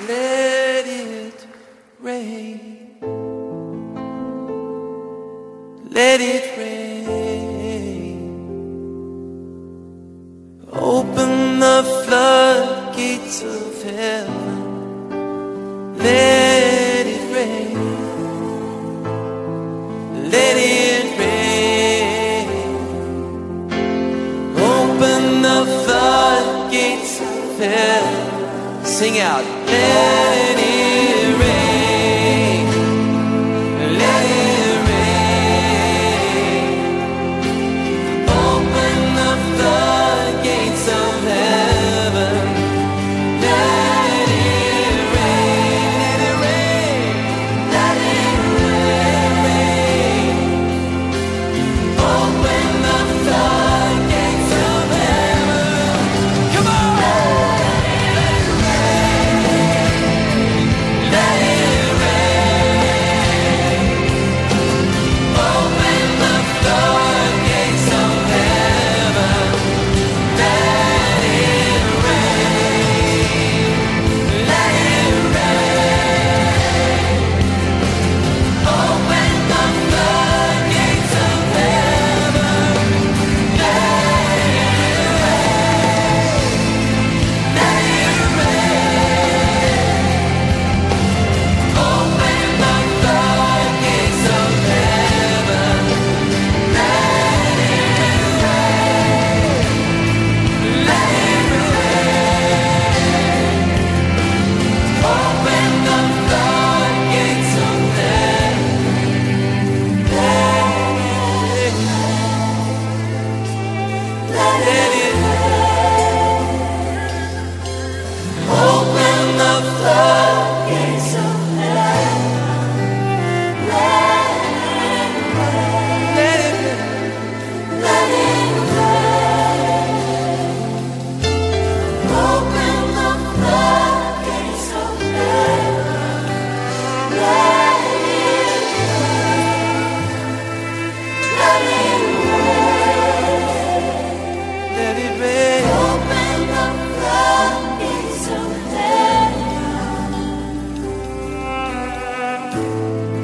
let it rain. Let it rain. Open the floodgates of heaven. Let it rain. Let it rain. Open the floodgates of heaven. Sing out.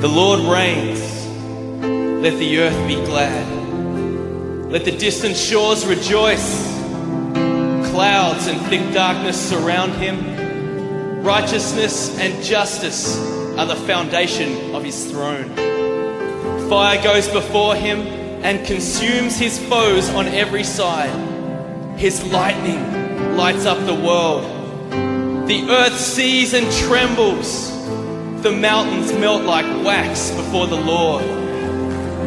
The Lord reigns. Let the earth be glad. Let the distant shores rejoice. Clouds and thick darkness surround him. Righteousness and justice are the foundation of his throne. Fire goes before him and consumes his foes on every side. His lightning lights up the world. The earth sees and trembles. The mountains melt like wax before the Lord.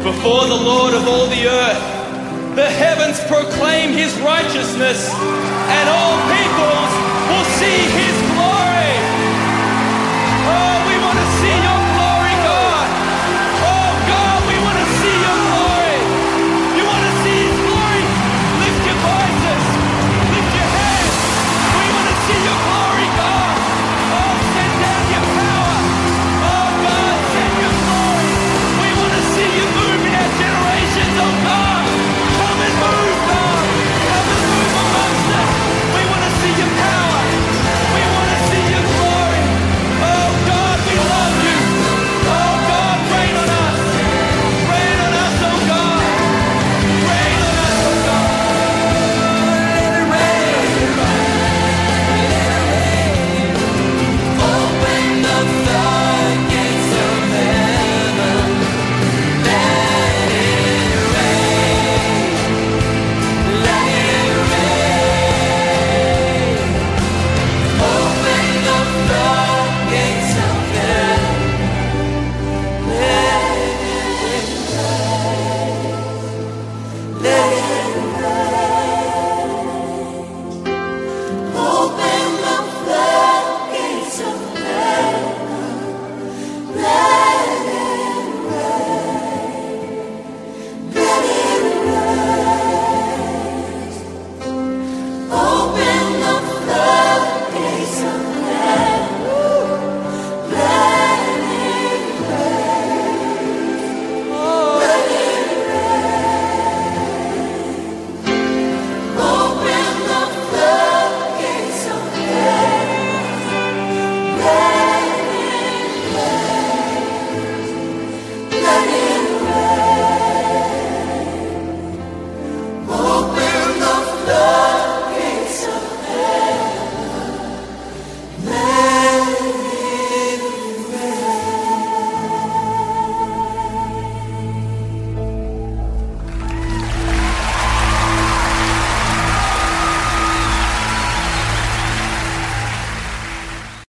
Before the Lord of all the earth, the heavens proclaim his righteousness, and all peoples will see his